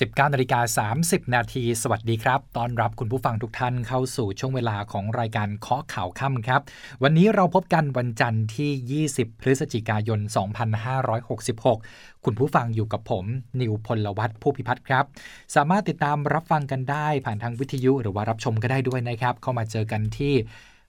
19นาฬิกา30 นาที สวัสดีครับตอนรับคุณผู้ฟังทุกท่านเข้าสู่ช่วงเวลาของรายการเคาะข่าวค่ำครับ วันนี้เราพบกันวันจันทร์ที่ 20 พฤศจิกายน 2566 คุณผู้ฟังอยู่กับผม นิวพลวัตผู้พิพัฒน์ครับ สามารถติดตามรับฟังกันได้ผ่านทางวิทยุหรือว่ารับชมก็ได้ด้วยนะครับ เข้ามาเจอกันที่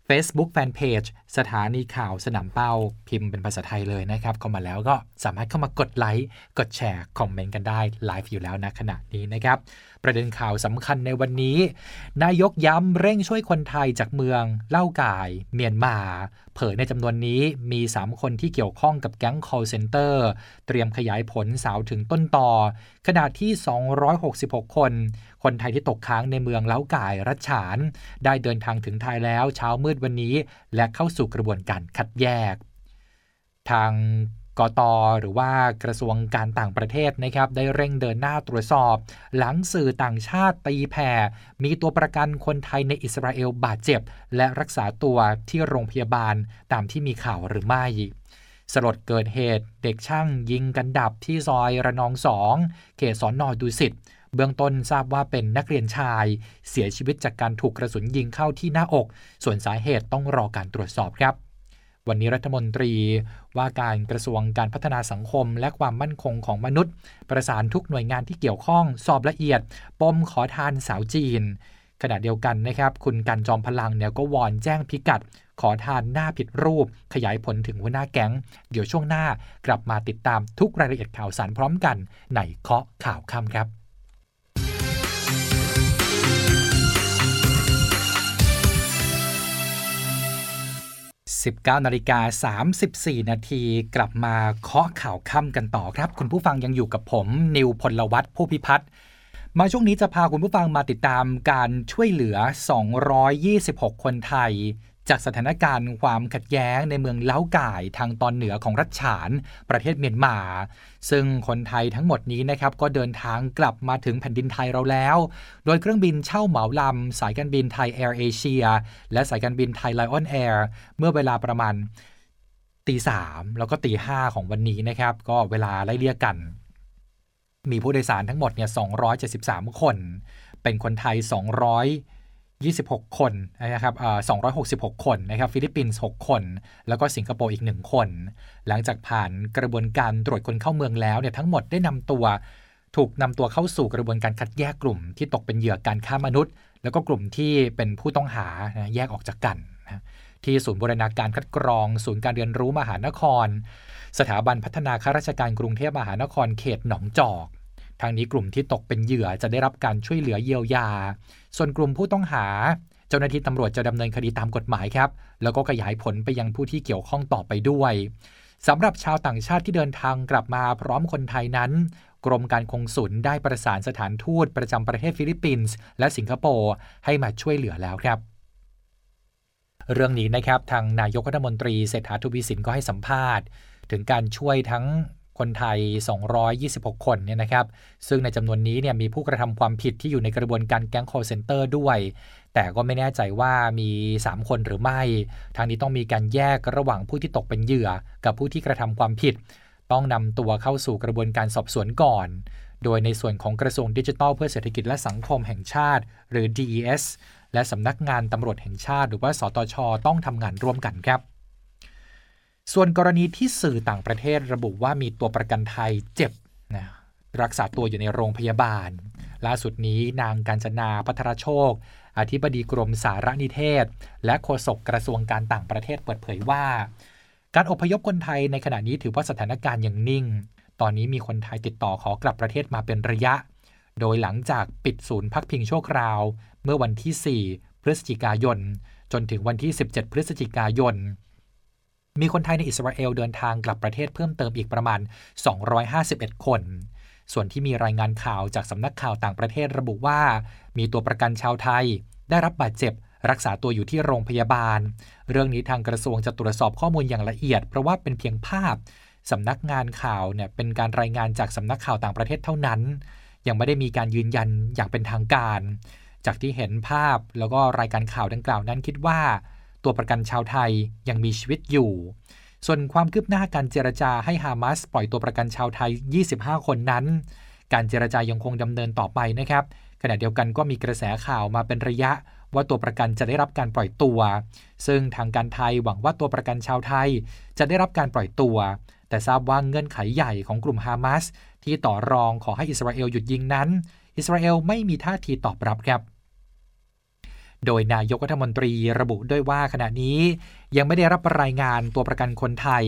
Facebook Fanpage สถานีข่าวสนามเป้าพิมพ์เป็นภาษาไทยเลยนะครับ เข้ามาแล้วก็สามารถเข้ามากดไลค์ กดแชร์ คอมเมนต์กันได้ไลฟ์อยู่แล้วนะขณะนี้นะครับประเด็นข่าวสำคัญในวันนี้ นายกย้ำเร่งช่วยคนไทยจากเมืองเล่ากาย เมียนมา เผยในจำนวนนี้มี 3 คนที่เกี่ยวข้องกับแก๊ง call center เตรียมขยายผลสาวถึงต้นต่อ ขณะที่ 266 คน คนไทยที่ตกค้างในเมืองเล้าก่ายรัชฉาน ได้เดินทางถึงไทยแล้วเช้ามืดวันนี้ และเข้าสู่กระบวนการคัดแยกทาง กตหรือว่ากระทรวงการต่างประเทศนะครับได้เร่งเดินหน้าตรวจสอบ หลังสื่อต่างชาติตีแผ่ มีตัวประกันคนไทยในอิสราเอลบาดเจ็บ และรักษาตัวที่โรงพยาบาลตามที่มีข่าวหรือไม่สลดเกิดเหตุเด็กช่างยิงกันดับที่ซอยระนองสองเขตสอนนอดูสิตเบื้องต้นทราบว่าเป็นนักเรียนชาย เสียชีวิตจากการถูกกระสุนยิงเข้าที่หน้าอก ส่วนสาเหตุต้องรอการตรวจสอบครับ วันนี้รัฐมนตรีว่าการกระทรวงการพัฒนาสังคม และความมั่นคงของมนุษย์ ประสานทุกหน่วยงานที่เกี่ยวข้อง สอบละเอียด ปมขอทานสาวจีน ขณะเดียวกันนะครับ คุณกันจอมพลังเนี่ยก็วอนแจ้งพิกัด ขอทานหน้าผิดรูป ขยายผลถึงหัวหน้าแก๊ง เดี๋ยวช่วงหน้ากลับมาติดตามทุกรายละเอียดข่าวสารพร้อมกันในเคาะข่าวค่ำครับ 19นาฬิกา34 นาทีกลับมาเคาะข่าวค่ำกันต่อครับ คุณผู้ฟังยังอยู่กับผม นิวพลวัตผู้พิพัฒน์มาช่วงนี้จะพาคุณผู้ฟังมาติดตามการช่วยเหลือ 226 คนไทย จากสถานการณ์ความขัดแย้งในเมืองเล้าก่ายทางตอนเหนือของรัฐฉาน ประเทศเมียนมา ซึ่งคนไทยทั้งหมดนี้นะครับก็เดินทางกลับมาถึงแผ่นดินไทยเราแล้ว โดยเครื่องบินเช่าเหมาลำ สายการบินไทยแอร์เอเชียและสายการบินไทยไลออนแอร์เมื่อเวลาประมาณตีสามแล้วก็ตีห้าของวันนี้นะครับ ก็เวลาไล่เลี่ยกัน มีผู้โดยสารทั้งหมดเนี่ย273 คน เป็นคนไทย 200 26 คนนะครับเอ่อ266 คนนะครับฟิลิปปินส์6คน แล้วก็สิงคโปร์อีก 1 คน หลังจากผ่านกระบวนการตรวจคนเข้าเมืองแล้วเนี่ยทั้งหมดได้นำตัว ถูกนำตัวเข้าสู่กระบวนการคัดแยกกลุ่ม ที่ตกเป็นเหยื่อการค้ามนุษย์ แล้วก็กลุ่มที่เป็นผู้ต้องหานะแยกออกจากกันนะที่ศูนย์บูรณาการคัดกรอง ศูนย์การเรียนรู้มหานคร สถาบันพัฒนาข้าราชการกรุงเทพมหานครเขตหนองจอก ทางนี้กลุ่มที่ตกเป็นเหยื่อจะได้รับการช่วยเหลือเยียวยา ส่วนกลุ่มผู้ต้องหา เจ้าหน้าที่ตำรวจจะดำเนินคดีตามกฎหมายครับ แล้วก็ขยายผลไปยังผู้ที่เกี่ยวข้องต่อไปด้วยสำหรับชาวต่างชาติที่เดินทางกลับมาพร้อมคนไทยนั้น กรมการกงสุลได้ประสานสถานทูตประจำประเทศฟิลิปปินส์และสิงคโปร์ให้มาช่วยเหลือแล้วครับ เรื่องนี้นะครับทางนายกรัฐมนตรีเศรษฐาทวีสินก็ให้สัมภาษณ์ ถึงการช่วยทั้ง คนไทย 226 คนเนี่ยนะครับ ซึ่งในจำนวนนี้เนี่ยมีผู้กระทำความผิดที่อยู่ในกระบวนการแก๊ง call center ด้วย แต่ก็ไม่แน่ใจว่ามี 3 คนหรือไม่ ทางนี้ต้องมีการแยกระหว่างผู้ที่ตกเป็นเหยื่อ กับผู้ที่กระทำความผิด ต้องนำตัวเข้าสู่กระบวนการสอบสวนก่อน โดยในส่วนของกระทรวงดิจิทัลเพื่อเศรษฐกิจและสังคมแห่งชาติ หรือ DES และสำนักงานตำรวจแห่งชาติ หรือว่าสตชต้องทำงานร่วมกันครับ ส่วนกรณีที่สื่อต่างประเทศระบุว่ามีตัวประกันไทยเจ็บนะรักษาตัวอยู่ในโรงพยาบาล ล่าสุดนี้นางการจนาพัทรโชค อธิบดีกรมสารนิเทศ และโฆษกกระทรวงการต่างประเทศเปิดเผยว่า การอพยพคนไทยในขณะนี้ถือว่าสถานการณ์ยังนิ่ง ตอนนี้มีคนไทยติดต่อขอกลับประเทศมาเป็นระยะ โดยหลังจากปิดศูนย์พักพิงชั่วคราว เมื่อวันที่ 4 พฤศจิกายน จนถึงวันที่ 17 พฤศจิกายน มีคนไทยในอิสราเอลเดินทางกลับประเทศเพิ่มเติมอีกประมาณ 251 คน ส่วนที่มีรายงานข่าวจากสำนักข่าวต่างประเทศระบุว่า มีตัวประกันชาวไทย ได้รับบาดเจ็บ รักษาตัวอยู่ที่โรงพยาบาล เรื่องนี้ทางกระทรวงจะตรวจสอบข้อมูลอย่างละเอียด เพราะว่าเป็นเพียงภาพสำนักงานข่าวเนี่ยเป็นการรายงานจากสำนักข่าวต่างประเทศเท่านั้น ยังไม่ได้มีการยืนยันอย่างเป็นทางการ จากที่เห็นภาพแล้วก็รายการข่าวดังกล่าวนั้นคิดว่า ตัวประกันชาวไทยยังมีชีวิตอยู่ ส่วนความคืบหน้าการเจรจาให้ฮามาสปล่อยตัวประกันชาวไทย 25 คนนั้น การเจรจายังคงดำเนินต่อไปนะครับ ขณะเดียวกันก็มีกระแสข่าวมาเป็นระยะว่าตัวประกันจะได้รับการปล่อยตัว ซึ่งทางการไทยหวังว่าตัวประกันชาวไทย จะได้รับการปล่อยตัว แต่ทราบว่าเงื่อนไขใหญ่ของกลุ่มฮามาสที่ต่อรองขอให้อิสราเอลหยุดยิงนั้น อิสราเอลไม่มีท่าทีตอบรับครับ โดยนายกรัฐมนตรีระบุด้วยว่าขณะนี้ยังไม่ได้รับรายงานตัวประกันคนไทย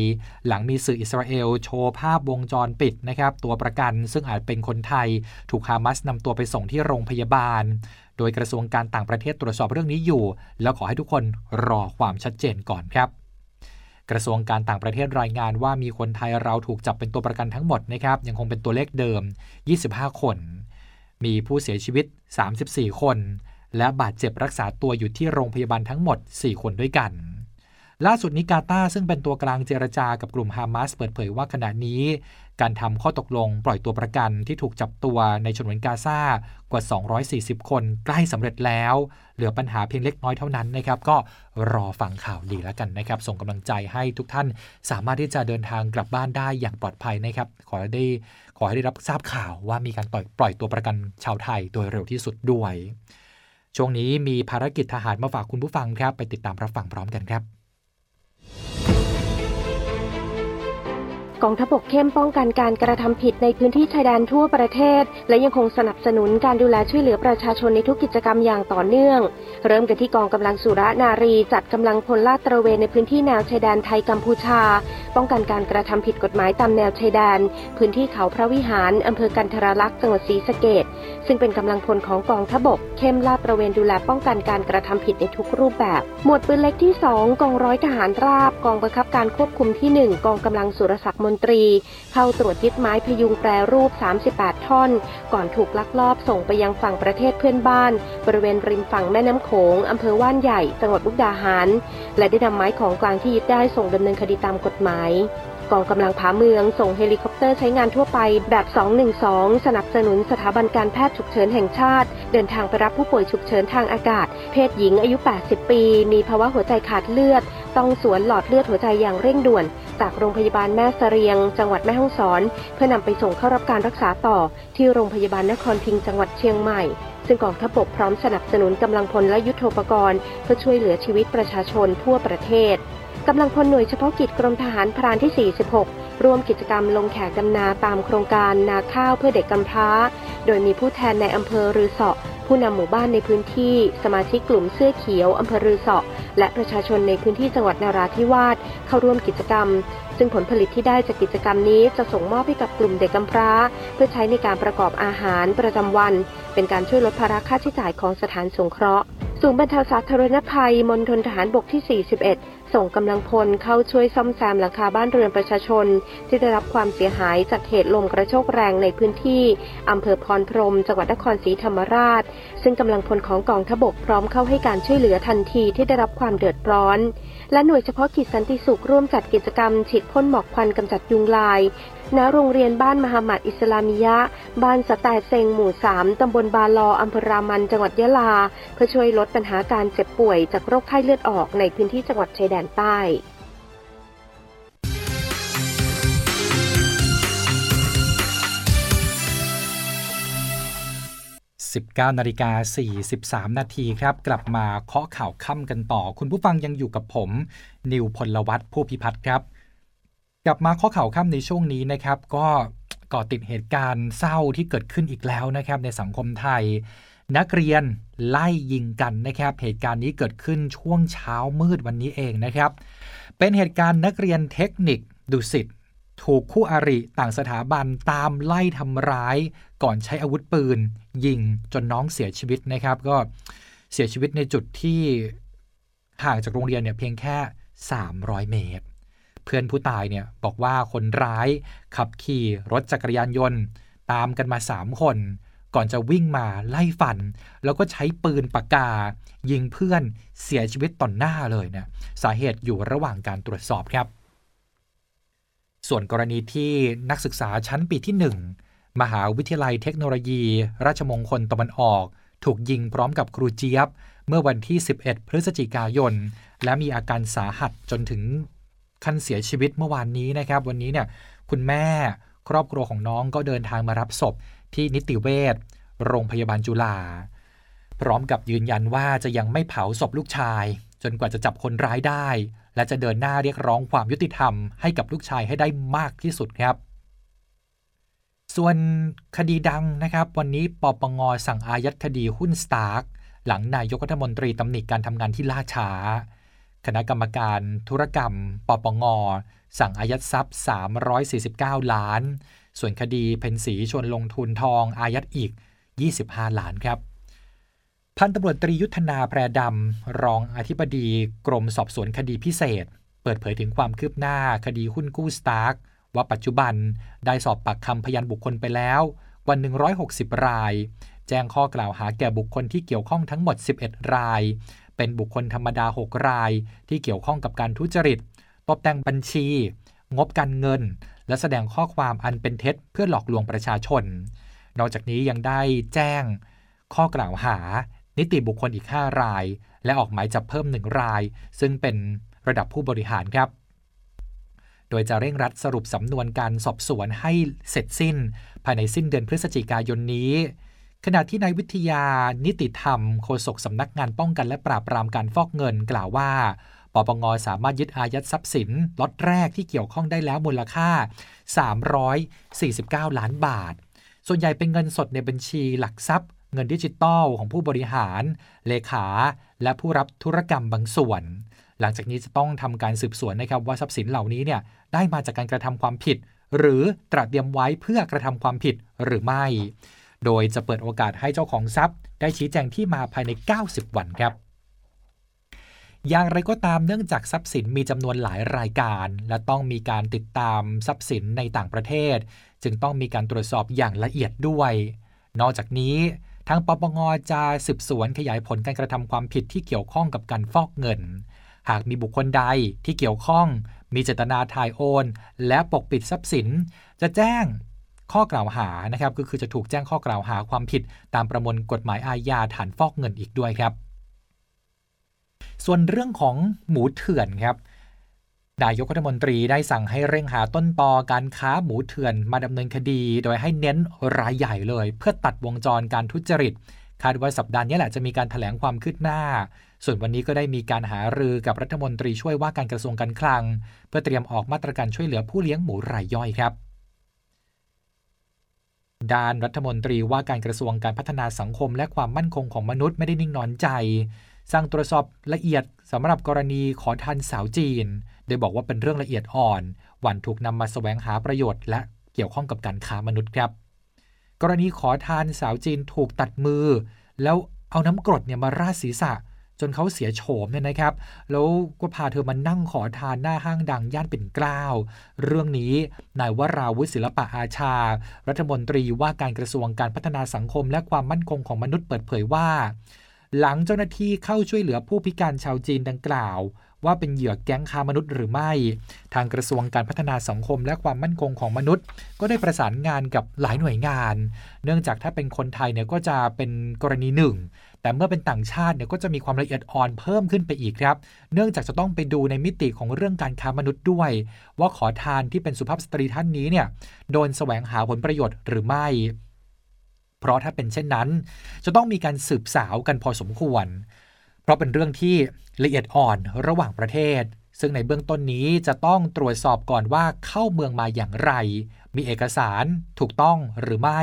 หลังมีสื่ออิสราเอลโชว์ภาพวงจรปิดนะครับตัวประกันซึ่งอาจเป็นคนไทย ถูกฮามาสนำตัวไปส่งที่โรงพยาบาล โดยกระทรวงการต่างประเทศตรวจสอบเรื่องนี้อยู่ แล้วขอให้ทุกคนรอความชัดเจนก่อนครับกระทรวงการต่างประเทศรายงานว่ามีคนไทยเราถูกจับเป็นตัวประกันทั้งหมดนะครับยังคงเป็นตัวเลขเดิม 25 คน มีผู้เสียชีวิต 34 คน และบาดเจ็บรักษาตัวอยู่ที่โรงพยาบาลทั้งหมด 4 คนด้วยกัน ล่าสุดนี้กาตาซึ่งเป็นตัวกลางเจรจากับกลุ่มฮามาสเปิดเผยว่าขณะนี้ การทำข้อตกลงปล่อยตัวประกันที่ถูกจับตัวในชนวนกาซากว่า 240 คนใกล้สำเร็จแล้ว เหลือปัญหาเพียงเล็กน้อยเท่านั้นนะครับ ก็รอฟังข่าวดีแล้วกันนะครับ ส่งกำลังใจให้ทุกท่านสามารถที่จะเดินทางกลับบ้านได้อย่างปลอดภัยนะครับ ขอให้ได้ขอให้ได้รับทราบข่าวว่ามีการปล่อยปล่อยตัวประกันชาวไทยโดยเร็วที่สุดด้วย ช่วงนี้มีภารกิจทหารมาฝากคุณผู้ฟังครับ ไปติดตามรับฟังพร้อมกันครับ กองทัพบกเข้มป้องกันการกระทำผิดในพื้นที่ชายแดนทั่วประเทศ และยังคงสนับสนุนการดูแลช่วยเหลือประชาชนในทุกกิจกรรมอย่างต่อเนื่อง เริ่มกันที่กองกำลังสุรนารีจัดกำลังพลลาดตระเวนในพื้นที่แนวชายแดนไทยกัมพูชา ป้องกันการกระทำผิดกฎหมายตามแนวชายแดน พื้นที่เขาพระวิหารอำเภอกันทรลักษณ์จังหวัดศรีสะเกดซึ่งเป็นกำลังพลของกองทัพบกเข้มลาดตระเวนดูแลป้องกันการกระทำผิดในทุกรูปแบบ หมวดปืนเล็กที่ 2 กองร้อยทหารราบ กองบังคับการควบคุมที่ 1 กองกำลังสุรศักดิ์นตรี เข้าตรวจยึดไม้พยุงแปรรูป 38 ท่อน ก่อนถูกลักลอบส่งไปยังฝั่งประเทศเพื่อนบ้าน บริเวณริมฝั่งแม่น้ำโขงอำเภอหว้านใหญ่ จังหวัดมุกดาหาร และได้นำไม้ของกลางที่ยึดได้ส่งดำเนินคดีตามกฎหมายกองกำลังผาเมืองส่งเฮลิคอปเตอร์ใช้งานทั่วไปแบบ 212 สนับสนุนสถาบันการแพทย์ฉุกเฉินแห่งชาติ เดินทางไปรับผู้ป่วยฉุกเฉินทางอากาศ เพศหญิงอายุ 80 ปี มีภาวะหัวใจขาดเลือด ต้องสวนหลอดเลือดหัวใจอย่างเร่งด่วน จากโรงพยาบาลแม่เสรียง จังหวัดแม่ฮ่องสอน เพื่อนำไปส่งเข้ารับการรักษาต่อที่โรงพยาบาลนครพิงจังหวัดเชียงใหม่ ซึ่งกองทัพบกพร้อมสนับสนุนกำลังพลและยุทโธปกรณ์เพื่อช่วยเหลือชีวิตประชาชนทั่วประเทศกำลังพลหน่วยเฉพาะกิจกรมทหารพรานที่ 46 ร่วมกิจกรรมลงแขกดำนาตามโครงการนาข้าวเพื่อเด็กกำพร้า โดยมีผู้แทนในอำเภอรือเสาะ ผู้นำหมู่บ้านในพื้นที่ สมาชิกกลุ่มเสื้อเขียวอำเภอรือเสาะและประชาชนในพื้นที่จังหวัดนาราธิวาสเข้าร่วมกิจกรรม ซึ่งผลผลิตที่ได้จากกิจกรรมนี้จะส่งมอบให้กับกลุ่มเด็กกำพร้า เพื่อใช้ในการประกอบอาหารประจำวัน เป็นการช่วยลดภาระค่าใช้จ่ายของสถานสงเคราะห์ศูนย์บรรเทาสาธารณภัยมณฑลทหารบกที่ 41 ส่งกำลังพลเข้าช่วยซ่อมแซมหลังคาบ้านเรือนประชาชน ที่ได้รับความเสียหายจากเหตุลมกระโชกแรงในพื้นที่อำเภอพรพรม จังหวัดนครศรีธรรมราช ซึ่งกำลังพลของกองทบกพร้อมเข้าให้การช่วยเหลือทันทีที่ได้รับความเดือดร้อน และหน่วยเฉพาะกิจสันติสุขร่วมจัดกิจกรรม ฉีดพ่นหมอกควันกำจัดยุงลาย ณ โรงเรียนบ้านมหามัดอิสลามิยะ บ้านสแตเซงหมู่ 3 ตำบลบาลออำเภอรามัน จังหวัดยะลา เพื่อช่วยลดปัญหาการเจ็บป่วยจากโรคไข้เลือดออกในพื้นที่จังหวัดชายแดนใต้ 19นาฬิกา43 นาทีครับ กลับมาเคาะข่าวค่ำกันต่อ คุณผู้ฟังยังอยู่กับผม นิวพลวัตผู้พิพัฒน์ครับ กลับมาข้อข่าวค่ำในช่วงนี้นะครับ ก็ก่อติดเหตุการณ์เศร้าที่เกิดขึ้นอีกแล้วนะครับ ในสังคมไทย นักเรียนไล่ยิงกันนะครับ เหตุการณ์นี้เกิดขึ้นช่วงเช้ามืดวันนี้เองนะครับ เป็นเหตุการณ์นักเรียนเทคนิคดุสิต ถูกคู่อริต่างสถาบันตามไล่ทำร้าย ก่อนใช้อาวุธปืน ยิงจนน้องเสียชีวิตนะครับ ก็เสียชีวิตในจุดที่ห่างจากโรงเรียนเนี่ยเพียงแค่ 300 เมตร เพื่อนผู้ตายเนี่ยบอกว่าคนร้ายขับขี่รถจักรยานยนต์ ตามกันมา 3 คน ก่อนจะวิ่งมาไล่ฟัน แล้วก็ใช้ปืนปากกา ยิงเพื่อนเสียชีวิตต่อหน้าเลยนะสาเหตุอยู่ระหว่างการตรวจสอบครับ ส่วนกรณีที่นักศึกษาชั้นปีที่ 1 มหาวิทยาลัยเทคโนโลยี ราชมงคลตะวันออก ถูกยิงพร้อมกับครูเจี๊ยบ เมื่อวันที่ 11 พฤศจิกายน และมีอาการสาหัสจนถึงขั้นเสียชีวิตเมื่อวานนี้นะครับ วันนี้เนี่ยคุณแม่ครอบครัวของน้องก็เดินทางมารับศพที่นิติเวชโรงพยาบาลจุฬาพร้อมกับยืนยันว่าจะยังไม่เผาศพลูกชาย จนกว่าจะจับคนร้ายได้ และจะเดินหน้าเรียกร้องความยุติธรรมให้กับลูกชายให้ได้มากที่สุดครับ ส่วนคดีดังนะครับ วันนี้ปปงสั่งอายัดคดีหุ้นสตาร์กหลังนายกรัฐมนตรีตำหนิการทำงานที่ล่าช้า คณะกรรมการธุรกรรม ปปง สั่งอายัดทรัพย์ 349 ล้าน ส่วนคดีเพนสีชวนลงทุนทองอายัดอีก 25 ล้านครับ พันตำรวจตรียุทธนาแพรดำ รองอธิบดีกรมสอบสวนคดีพิเศษ เปิดเผยถึงความคืบหน้าคดีหุ้นกู้สตาร์กว่าปัจจุบันได้สอบปากคำพยานบุคคลไปแล้วกว่า 160 ราย แจ้งข้อกล่าวหาแก่บุคคลที่เกี่ยวข้องทั้งหมด 11 ราย เป็นบุคคลธรรมดา 6 ราย ที่เกี่ยวข้องกับการทุจริตตกแต่งบัญชี งบการเงิน และแสดงข้อความอันเป็นเท็จ เพื่อหลอกลวงประชาชน นอกจากนี้ยังได้แจ้งข้อกล่าวหา นิติบุคคลอีก 5 ราย และออกหมายจับเพิ่ม 1 ราย ซึ่งเป็นระดับผู้บริหารครับ โดยจะเร่งรัดสรุปสำนวนการสอบสวนให้เสร็จสิ้น ภายในสิ้นเดือนพฤศจิกายนนี้ขณะที่นายวิทยานิติธรรมโฆษกสำนักงานป้องกันและปราบปรามการฟอกเงินกล่าวว่า ปปงสามารถยึดอายัดทรัพย์สินล็อตแรกที่เกี่ยวข้องได้แล้วมูลค่า 349 ล้านบาท ส่วนใหญ่เป็นเงินสดในบัญชีหลักทรัพย์ เงินดิจิตอลของผู้บริหาร เลขา และผู้รับธุรกรรมบางส่วน หลังจากนี้จะต้องทำการสืบสวนนะครับว่าทรัพย์สินเหล่านี้เนี่ยได้มาจากการกระทำความผิด หรือตระเตรียมไว้เพื่อกระทำความผิดหรือไม่ โดยจะเปิดโอกาสให้เจ้าของทรัพย์ ได้ชี้แจงที่มาภายใน 90 วันครับอย่างไรก็ตามเนื่องจากทรัพย์สินมีจำนวนหลายรายการ และต้องมีการติดตามทรัพย์สินในต่างประเทศ จึงต้องมีการตรวจสอบอย่างละเอียดด้วย นอกจากนี้ ทางปปงจะสืบสวนขยายผลการกระทำความผิดที่เกี่ยวข้องกับการฟอกเงิน หากมีบุคคลใดที่เกี่ยวข้อง มีเจตนาถ่ายโอน และปกปิดทรัพย์สิน จะแจ้งข้อกล่าวหานะครับก็คือจะถูกแจ้งข้อกล่าวหาความผิดตามประมวลกฎหมายอาญาฐานฟอกเงินอีกด้วยครับ ส่วนเรื่องของหมูเถื่อนครับ นายกรัฐมนตรีได้สั่งให้เร่งหาต้นตอการค้าหมูเถื่อนมาดำเนินคดี โดยให้เน้นรายใหญ่เลย เพื่อตัดวงจรการทุจริต คาดว่าสัปดาห์นี้แหละจะมีการถแถลงความคืบหน้า ส่วนวันนี้ก็ได้มีการหารือกับรัฐมนตรีช่วยว่าการกระทรวงการคลัง เพื่อเตรียมออกมาตรการช่วยเหลือผู้เลี้ยงหมูรายย่อยครับด้านรัฐมนตรีว่าการกระทรวงการพัฒนาสังคมและความมั่นคงของมนุษย์ไม่ได้นิ่งนอนใจ สั่งตรวจสอบละเอียดสำหรับกรณีขอทานสาวจีน โดยบอกว่าเป็นเรื่องละเอียดอ่อน หวันถูกนำมาสแสวงหาประโยชน์ และเกี่ยวข้องกับการค้ามนุษย์ครับ กรณีขอทานสาวจีนถูกตัดมือ แล้วเอาน้ำกรดเนี่ยมาราดศีรษะ จนเขาเสียโฉมเนี่ยนะครับ แล้วก็พาเธอมานั่งขอทานหน้าห้างดังย่านปิ่นเกล้า เรื่องนี้นายวราวุฒิศิลปะอาชา รัฐมนตรีว่าการกระทรวงการพัฒนาสังคม และความมั่นคงของมนุษย์เปิดเผยว่า หลังเจ้าหน้าที่เข้าช่วยเหลือผู้พิการชาวจีนดังกล่าว ว่าเป็นเหยื่อแก๊งค้ามนุษย์หรือไม่ ทางกระทรวงการพัฒนาสังคมและความมั่นคงของมนุษย์ ก็ได้ประสานงานกับหลายหน่วยงาน เนื่องจากถ้าเป็นคนไทยเนี่ยก็จะเป็นกรณีหนึ่งแต่เมื่อเป็นต่างชาติเนี่ยก็จะมีความละเอียดอ่อนเพิ่มขึ้นไปอีกครับ เนื่องจากจะต้องไปดูในมิติของเรื่องการค้ามนุษย์ด้วย ว่าขอทานที่เป็นสุภาพสตรีท่านนี้เนี่ยโดนแสวงหาผลประโยชน์หรือไม่ เพราะถ้าเป็นเช่นนั้น จะต้องมีการสืบสาวกันพอสมควร ราะเป็นเรื่องที่ละเอียดอ่อนระหว่างประเทศ ซึ่งในเบื้องต้นนี้จะต้องตรวจสอบก่อนว่าเข้าเมืองมาอย่างไร มีเอกสารถูกต้องหรือไม่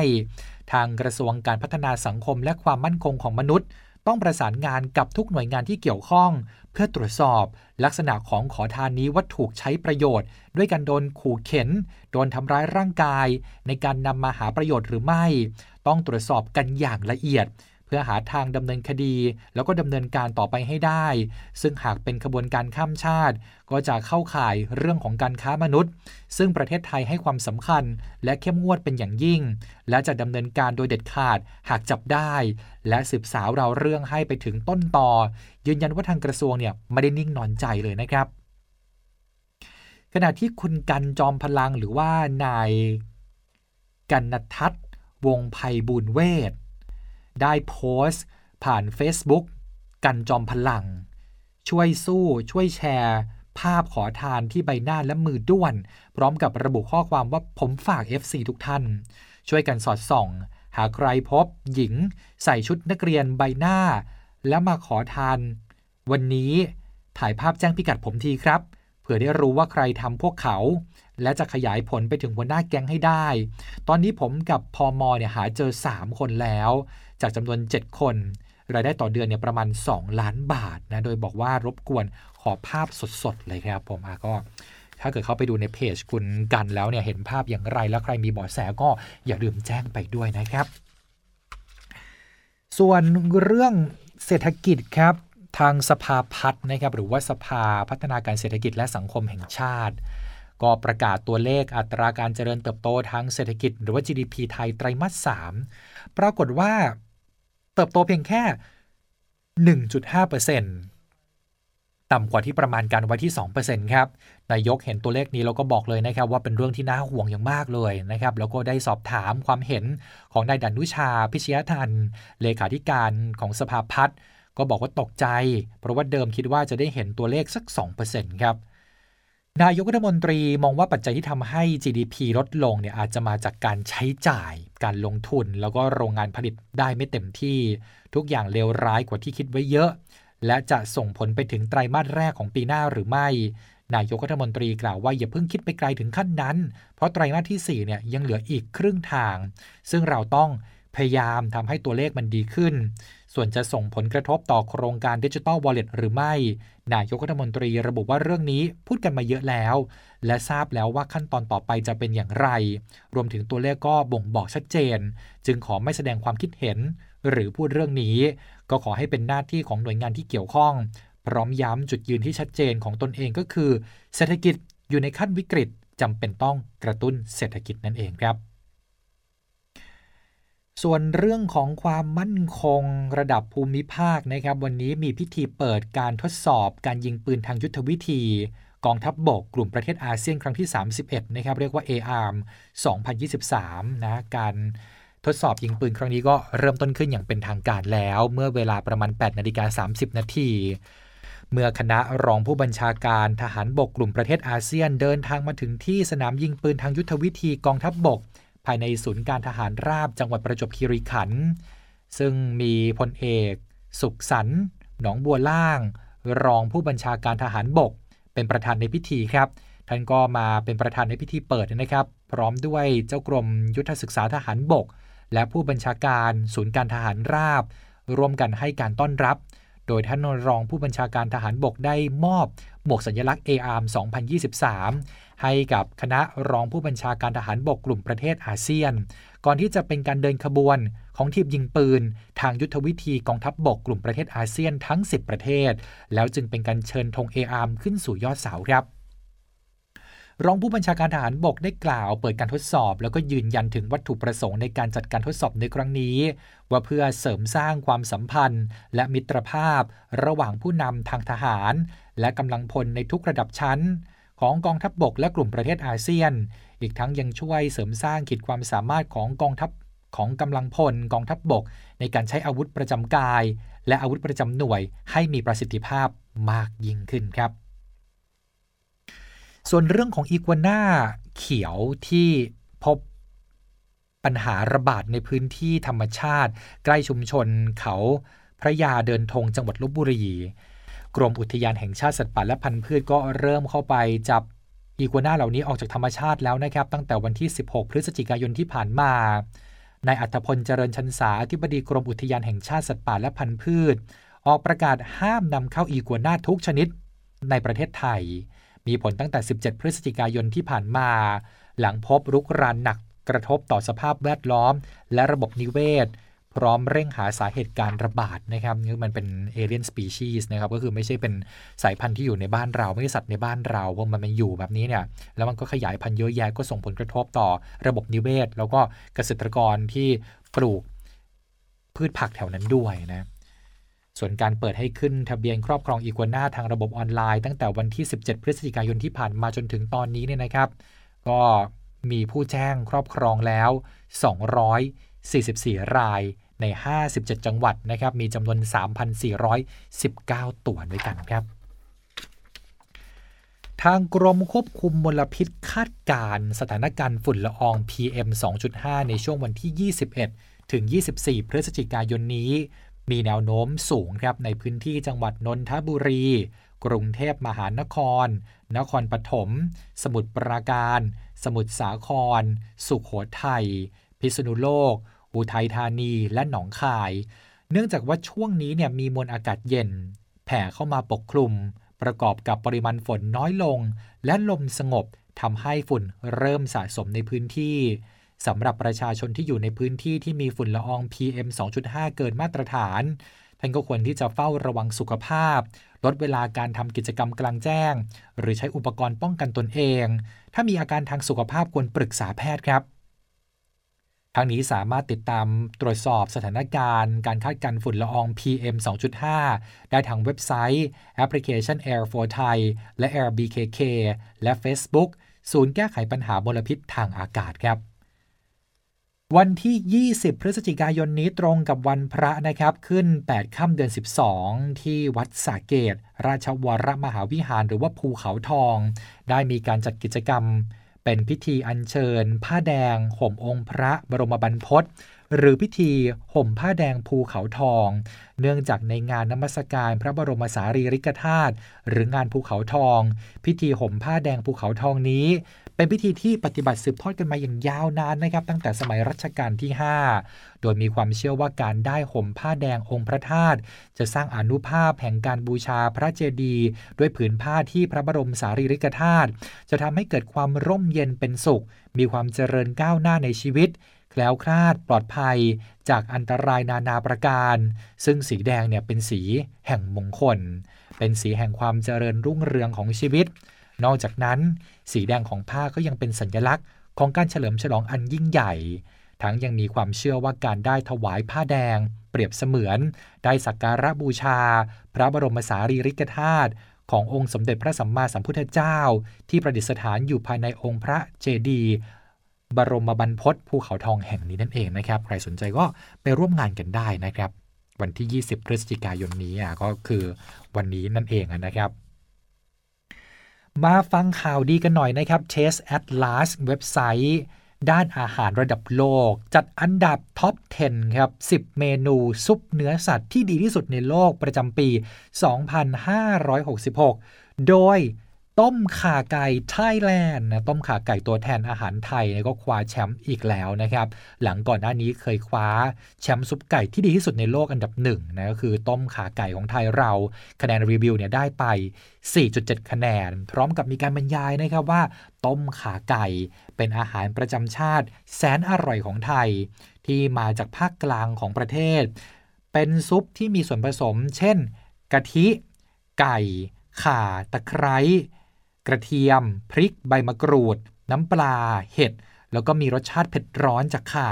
ทางกระทรวงการพัฒนาสังคมและความมั่นคงของมนุษย์ ต้องประสานงานกับทุกหน่วยงานที่เกี่ยวข้อง เพื่อตรวจสอบลักษณะของขอทานนี้ว่าถูกใช้ประโยชน์ ด้วยการโดนขู่เข็น โดนทำร้ายร่างกาย ในการนำมาหาประโยชน์หรือไม่ ต้องตรวจสอบกันอย่างละเอียด เพื่อหาทางดำเนินคดี แล้วก็ดำเนินการต่อไปให้ได้ ซึ่งหากเป็นขบวนการข้ามชาติ ก็จะเข้าข่ายเรื่องของการค้ามนุษย์ ซึ่งประเทศไทยให้ความสำคัญ และเข้มงวดเป็นอย่างยิ่ง และจะดำเนินการโดยเด็ดขาดหากจับได้ และสืบสาวเราเรื่องให้ไปถึงต้นต่อ ยืนยันว่าทางกระทรวงเนี่ยไม่ได้นิ่งนอนใจเลยนะครับขณะที่คุณกันจอมพลังหรือว่านายกันนทัศวงไพบุญเวท ได้โพสต์ ผ่าน Facebook กันจอมพลัง ช่วยสู้ช่วยแชร์ ภาพขอทานที่ใบหน้าและมือด้วน พร้อมกับระบุข้อความว่าผมฝาก FC ทุกท่าน ช่วยกันสอดส่อง หาใครพบหญิง ใส่ชุดนักเรียนใบหน้า แล้วมาขอทาน วันนี้ถ่ายภาพแจ้งพิกัดผมทีครับเผื่อได้รู้ว่าใครทำพวกเขา และจะขยายผลไปถึงหัวหน้าแก๊งให้ได้ ตอนนี้ผมกับพอมเนี่ยหาเจอ 3 คนแล้ว จากจำนวน 7 คน รายได้ต่อเดือนเนี่ยประมาณ 2 ล้านบาทนะ โดยบอกว่ารบกวนขอภาพสดๆเลยครับผมอะก็ถ้าเกิดเข้าไปดูในเพจคุณกันแล้วเนี่ยเห็นภาพอย่างไรแล้วใครมีเบาะแสก็อย่าลืมแจ้งไปด้วยนะครับ ส่วนเรื่องเศรษฐกิจครับทางสภาพัฒน์นะครับหรือว่าสภาพัฒนาการเศรษฐกิจและสังคมแห่งชาติ ก็ประกาศตัวเลขอัตราการเจริญเติบโตทางเศรษฐกิจ หรือว่า GDP ไทยไตรมาส 3 ปรากฏว่า เติบโตเพียงแค่ 1.5%ต่ำกว่าที่ประมาณการไว้ที่ 2%ครับ นายกเห็นตัวเลขนี้แล้วก็บอกเลยนะครับ ว่าเป็นเรื่องที่น่าห่วงอย่างมากเลยนะครับ แล้วก็ได้สอบถามความเห็นของนายดันุชา พิชยทัน เลขาธิการของสภาพัฒน์ก็บอกว่าตกใจ เพราะว่าเดิมคิดว่าจะได้เห็นตัวเลขสัก 2%ครับ นายกรัฐมนตรีมองว่าปัจจัยที่ทำให้ GDP ลดลงเนี่ยอาจจะมาจากการใช้จ่ายการลงทุน แล้วก็โรงงานผลิตได้ไม่เต็มที่ทุกอย่างเลวร้ายกว่าที่คิดไว้เยอะ และจะส่งผลไปถึงไตรมาสแรกของปีหน้าหรือไม่ นายกรัฐมนตรีกล่าวว่าอย่าเพิ่งคิดไปไกลถึงขั้นนั้น เพราะไตรมาสที่4เนี่ยยังเหลืออีกครึ่งทาง ซึ่งเราต้องพยายามทำให้ตัวเลขมันดีขึ้น ส่วนจะส่งผลกระทบต่อโครงการดิจิ t a ลวอลเล็ตหรือไม่ นายกรัฐมนตรีระบุว่าเรื่องนี้พูดกันมาเยอะแล้ว และทราบแล้วว่าขั้นตอนต่อไปจะเป็นอย่างไร รวมถึงตัวเลขก็บ่งบอกชัดเจน จึงขอไม่แสดงความคิดเห็น หรือพูดเรื่องนี้ ก็ขอให้เป็นหน้าที่ของหน่วยงานที่เกี่ยวข้อง พร้อมย้ำจุดยืนที่ชัดเจนของตนเองก็คือ เศรษฐกิจอยู่ในขั้นวิกฤตจำเป็นต้องกระตุ้นเศรษฐกิจนั่นเองครับ ส่วนเรื่องของความมั่นคงระดับภูมิภาคนะครับ วันนี้มีพิธีเปิดการทดสอบการยิงปืนทางยุทธวิธี กองทัพบบกกลุ่มประเทศอาเซียนครั้งที่ 31 นะครับ เรียกว่า ARM 2023 นะการทดสอบยิงปืนครั้งนี้ก็เริ่มต้นขึ้นอย่างเป็นทางการแล้ว เมื่อเวลาประมาณ 8 นาฬิกา30 นาทีเมื่อคณะรองผู้บัญชาการทหารบกกลุ่มประเทศอาเซียนเดินทางมาถึงที่สนามยิงปืนทางยุทธวิธีกองทัพบบก ภายในศูนย์การทหารราบจังหวัดประจวบคีรีขันธ์ซึ่งมีพลเอก สุขสันต์หนองบัวล่าง รองผู้บัญชาการทหารบก เป็นประธานในพิธีครับ ท่านก็มาเป็นประธานในพิธีเปิดนะครับ พร้อมด้วยเจ้ากรมยุทธศึกษาทหารบก และผู้บัญชาการศูนย์การทหารราบ ร่วมกันให้การต้อนรับ โดยท่านรองผู้บัญชาการทหารบกได้มอบหมวกสัญลักษณ์ ARM 2023 ให้กับคณะรองผู้บัญชาการทหารบกกลุ่มประเทศอาเซียน ก่อนที่จะเป็นการเดินขบวนของทีมยิงปืน ทางยุทธวิธีกองทัพบบกกลุ่มประเทศอาเซียนทั้ง 10 ประเทศ แล้วจึงเป็นการเชิญธง ARM ขึ้นสู่ยอดเสาครับ รองผู้บัญชาการทหารบกได้กล่าวเปิดการทดสอบ แล้วก็ยืนยันถึงวัตถุประสงค์ในการจัดการทดสอบในครั้งนี้ ว่าเพื่อเสริมสร้างความสัมพันธ์ และมิตรภาพ ระหว่างผู้นำทางทหาร และกำลังพลในทุกระดับชั้น ของกองทัพบบกและกลุ่มประเทศอาเซียน อีกทั้งยังช่วยเสริมสร้างขีดความสามารถของกองทัพของกำลังพลกองทัพบบก ในการใช้อาวุธประจำกาย และอาวุธประจำหน่วยให้มีประสิทธิภาพมากยิ่งขึ้นครับ ส่วนเรื่องของอีกัวน่าเขียวที่พบปัญหาระบาดในพื้นที่ธรรมชาติ ใกล้ชุมชนเขาพระยาเดินธงจังหวัดลบบุรี กรมอุทยานแห่งชาติสัตว์ป่าและพันธุ์พืชก็เริ่มเข้าไปจับอีกัวน่าเหล่านี้ออกจากธรรมชาติแล้วนะครับ ตั้งแต่วันที่ 16 พฤศจิกายนที่ผ่านมานายอัธพลเจริญชันษาอธิบดีกรมอุทยานแห่งชาติสัตว์ป่าและพันธุ์พืช ออกประกาศห้ามนำเข้าอีกัวน่าทุกชนิดในประเทศไทย มีผลตั้งแต่ 17 พฤศจิกายนที่ผ่านมา หลังพบรุกรานหนักกระทบต่อสภาพแวดล้อม และระบบนิเวศ พร้อมเร่งหาสาเหตุการระบาดนะครับนี่มันเป็นเอเลียนสปีชีส์นะครับ ก็คือไม่ใช่เป็นสายพันธุ์ที่อยู่ในบ้านเรา ไม่ใช่สัตว์ในบ้านเราเพราะมันมันอยู่แบบนี้เนี่ย แล้วมันก็ขยายพันธุ์เยอะแยะก็ส่งผลกระทบต่อระบบนิเวศ แล้วก็เกษตรกรที่ปลูกพืชผักแถวนั้นด้วยนะ ส่วนการเปิดให้ขึ้นทะเบียนครอบครองอีกัวน่าทางระบบออนไลน์ตั้งแต่วันที่ 17 พฤศจิกายนที่ผ่านมาจนถึงตอนนี้เนี่ยนะครับ ก็มีผู้แจ้งครอบครองแล้ว 244 รายใน 57 จังหวัดนะครับ มีจำนวน 3,419 ตัวด้วยกันครับ ทางกรมควบคุมมลพิษคาดการสถานการณ์ฝุ่นละออง PM 2.5 ในช่วงวันที่ 21 ถึง 24 พฤศจิกายนนี้ มีแนวโน้มสูงครับในพื้นที่จังหวัดนนทบุรี กรุงเทพมหานคร นครปฐม สมุทรปราการ สมุทรสาคร สุขโขทัย พิษณุโลก อุทัยธานี และหนองคาย เนื่องจากว่าช่วงนี้เนี่ยมีมวลอากาศเย็น แผ่เข้ามาปกคลุม ประกอบกับปริมาณฝนน้อยลง และลมสงบทำให้ฝุ่นเริ่มสะสมในพื้นที่ สำหรับประชาชนที่อยู่ในพื้นที่ที่มีฝุ่นละออง PM 2.5 เกินมาตรฐาน ท่านก็ควรที่จะเฝ้าระวังสุขภาพ ลดเวลาการทำกิจกรรมกลางแจ้ง หรือใช้อุปกรณ์ป้องกันตนเอง ถ้ามีอาการทางสุขภาพควรปรึกษาแพทย์ครับทางนี้สามารถติดตามตรวจสอบสถานการณ์ การคาดการณ์ฝุ่นละออง PM 2.5 ได้ทางเว็บไซต์แอปพลิเคชัน Air for Thai และ Air BKK และ Facebook ศูนย์แก้ไขปัญหามลพิษทางอากาศครับ วันที่ 20 พฤศจิกายนนี้ตรงกับวันพระนะครับ ขึ้น 8 ค่ำเดือน 12 ที่วัดสาเกต ราชวรมหาวิหารหรือว่าภูเขาทอง ได้มีการจัดกิจกรรม เป็นพิธีอัญเชิญ ผ้าแดง ห่มองค์พระบรมบรรพต หรือพิธีห่มผ้าแดงภูเขาทอง เนื่องจากในงานนมัสการพระบรมสารีริกธาตุหรืองานภูเขาทอง พิธีห่มผ้าแดงภูเขาทองนี้ เป็นพิธีที่ปฏิบัติสืบทอดกันมาอย่างยาวนานนะครับ ตั้งแต่สมัยรัชกาลที่ 5 โดยมีความเชื่อว่าการได้ห่มผ้าแดงองค์พระธาตุจะสร้างอนุภาพแห่งการบูชาพระเจดีย์ด้วยผืนผ้าที่พระบรมสารีริกธาตุจะทำให้เกิดความร่มเย็นเป็นสุข มีความเจริญก้าวหน้าในชีวิต แคล้วคลาดปลอดภัยจากอันตรายนานาประการ ซึ่งสีแดงเนี่ยเป็นสีแห่งมงคล เป็นสีแห่งความเจริญรุ่งเรืองของชีวิต นอกจากนั้น สีแดงของผ้าก็ยังเป็นสัญลักษณ์ของการเฉลิมฉลองอันยิ่งใหญ่ ทั้งยังมีความเชื่อว่าการได้ถวายผ้าแดง เปรียบเสมือน ได้สักการะบูชา พระบรมสารีริกธาตุขององค์สมเด็จพระสัมมาสัมพุทธเจ้า ที่ประดิษฐานอยู่ภายในองค์พระเจดีย์ บรมบรรพตภูเขาทองแห่งนี้นั่นเองนะครับ ใครสนใจก็ไปร่วมงานกันได้นะครับ วันที่ 20 พฤศจิกายนนี้อะก็คือวันนี้นั่นเองนะครับ มาฟังข่าวดีกันหน่อยนะครับ Taste Atlas เว็บไซต์ด้านอาหารระดับโลก จัดอันดับท็อป 10 ครับ 10 เมนูซุปเนื้อสัตว์ที่ดีที่สุดในโลกประจำปี 2566 โดย ต้มข่าไก่ไทยแลนด์นะต้มข่าไก่ตัวแทนอาหารไทยก็คว้าแชมป์อีกแล้วนะครับ หลังก่อนหน้านี้เคยคว้าแชมป์ซุปไก่ที่ดีที่สุดในโลกอันดับหนึ่งนะก็คือต้มข่าไก่ของไทยเราคะแนนรีวิวเนี่ยได้ไป 4.7 คะแนน พร้อมกับมีการบรรยายนะครับว่า ต้มข่าไก่เป็นอาหารประจำชาติ แสนอร่อยของไทย ที่มาจากภาคกลางของประเทศ เป็นซุปที่มีส่วนผสม เช่น กะทิ ไก่ข่าตะไคร้ กระเทียม พริกใบมะกรูด น้ำปลา เห็ด แล้วก็มีรสชาติเผ็ดร้อนจากข่า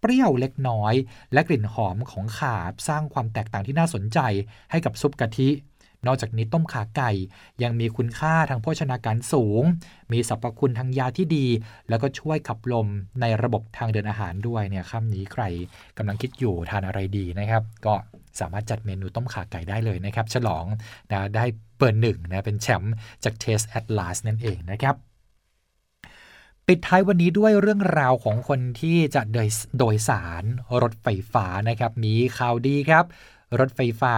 เปรี้ยวเล็กน้อย และกลิ่นหอมของข่าสร้างความแตกต่างที่น่าสนใจให้กับซุปกะทิ นอกจากนี้ต้มขาไก่ยังมีคุณค่าทางโภชนาการสูง มีสรรพคุณทางยาที่ดี แล้วก็ช่วยขับลมในระบบทางเดินอาหารด้วยเนี่ยค่ำนี้ใครกำลังคิดอยู่ทานอะไรดีนะครับ ก็สามารถจัดเมนูต้มขาไก่ได้เลยนะครับ ฉลองนะได้เบอร์หนึ่งนะเป็นแชมป์จาก Taste Atlas นั่นเองนะครับปิดท้ายวันนี้ด้วยเรื่องราวของคนที่จะโดยโดยสารรถไฟฟ้านะครับ มีข่าวดีครับ รถไฟฟ้า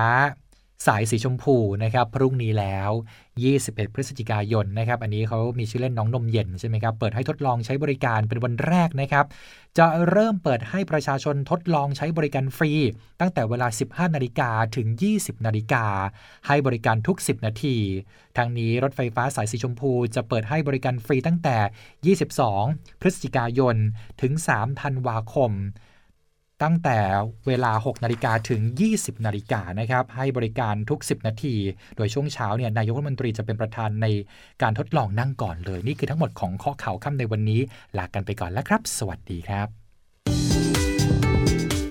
สายสีชมพูนะครับพรุ่งนี้แล้ว 21 พฤศจิกายนนะครับ อันนี้เขามีชื่อเล่นน้องนมเย็นใช่ไหมครับ เปิดให้ทดลองใช้บริการเป็นวันแรกนะครับ จะเริ่มเปิดให้ประชาชนทดลองใช้บริการฟรี ตั้งแต่เวลา 15 นาฬิกาถึง 20 นาฬิกา ให้บริการทุก 10 นาทีทางนี้รถไฟฟ้าสายสีชมพูจะเปิดให้บริการฟรีตั้งแต่ 22 พฤศจิกายนถึง 3 ธันวาคม ตั้งแต่เวลา 6 นาฬิกาถึง 20 นาฬิกานะครับ ให้บริการทุก 10 นาที โดยช่วงเช้าเนี่ย นายกรัฐมนตรีจะเป็นประธานในการทดลองนั่งก่อนเลย นี่คือทั้งหมดของข้อข่าวค่ำในวันนี้ ลากันไปก่อนแล้วครับ สวัสดีครับ